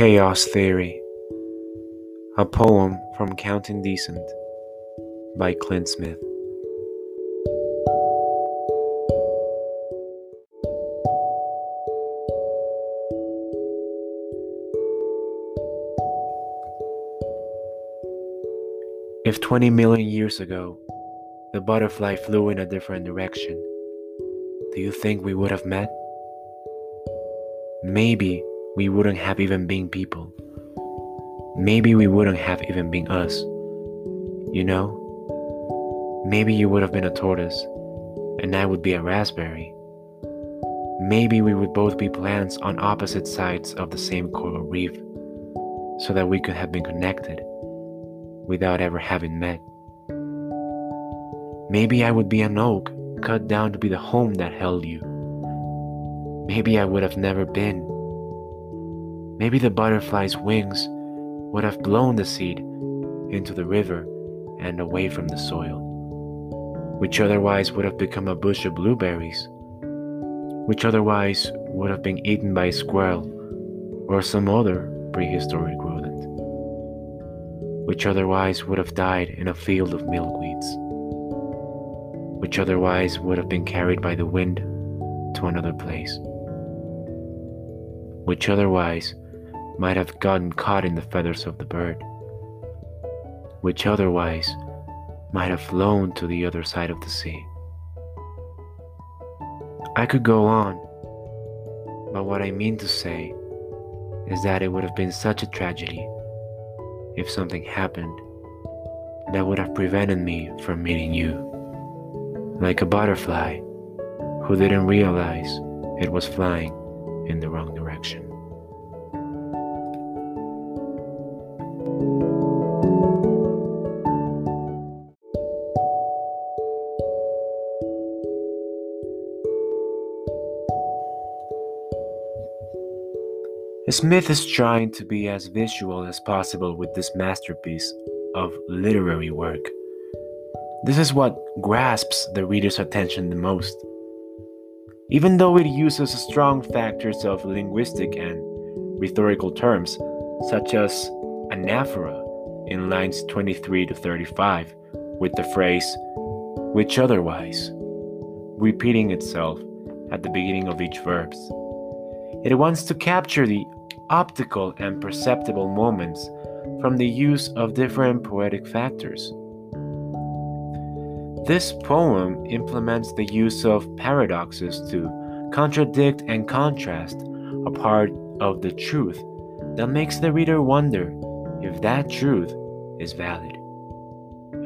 Chaos Theory A poem from Counting Descent by Clint Smith. If 20 million years ago the butterfly flew in a different direction, do you think we would have met? Maybe we wouldn't have even been people. Maybe we wouldn't have even been us. You know? Maybe you would have been a tortoise, and I would be a raspberry. Maybe we would both be plants on opposite sides of the same coral reef, so that we could have been connected without ever having met. Maybe I would be an oak cut down to be the home that held you. Maybe I would have never been Maybe the butterfly's wings would have blown the seed into the river and away from the soil, which otherwise would have become a bush of blueberries, which otherwise would have been eaten by a squirrel or some other prehistoric rodent, which otherwise would have died in a field of milkweeds, which otherwise would have been carried by the wind to another place, which otherwise might have gotten caught in the feathers of the bird, which otherwise might have flown to the other side of the sea. I could go on, but what I mean to say is that it would have been such a tragedy if something happened that would have prevented me from meeting you. Like a butterfly who didn't realize it was flying in the wrong direction. Smith is trying to be as visual as possible with this masterpiece of literary work. This is what grasps the reader's attention the most. Even though it uses strong factors of linguistic and rhetorical terms, such as anaphora in lines 23 to 35, with the phrase, which otherwise, repeating itself at the beginning of each verse. It wants to capture the optical and perceptible moments from the use of different poetic factors. This poem implements the use of paradoxes to contradict and contrast a part of the truth that makes the reader wonder if that truth is valid.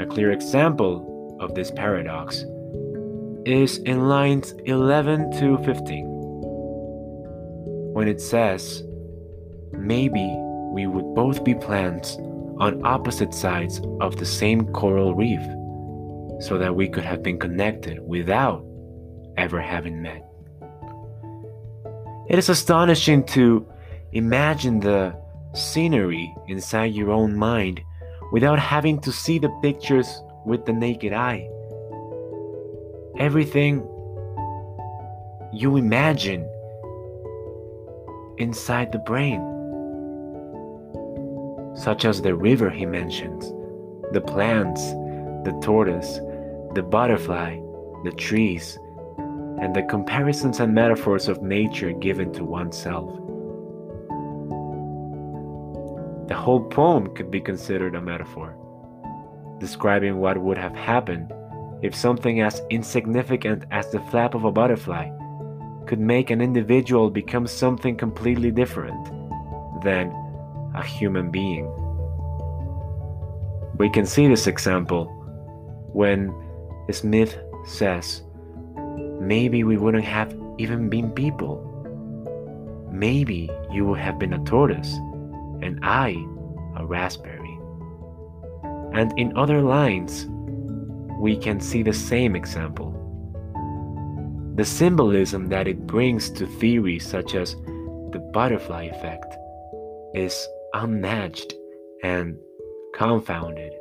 A clear example of this paradox is in lines 11 to 15, when it says, maybe we would both be plants on opposite sides of the same coral reef so that we could have been connected without ever having met. It is astonishing to imagine the scenery inside your own mind without having to see the pictures with the naked eye. Everything you imagine inside the brain such as the river he mentions, the plants, the tortoise, the butterfly, the trees, and the comparisons and metaphors of nature given to oneself. The whole poem could be considered a metaphor, describing what would have happened if something as insignificant as the flap of a butterfly could make an individual become something completely different than a human being. We can see this example when Smith says, maybe we wouldn't have even been people. Maybe you would have been a tortoise and I a raspberry. And in other lines, we can see the same example. The symbolism that it brings to theories such as the butterfly effect is unmatched and confounded.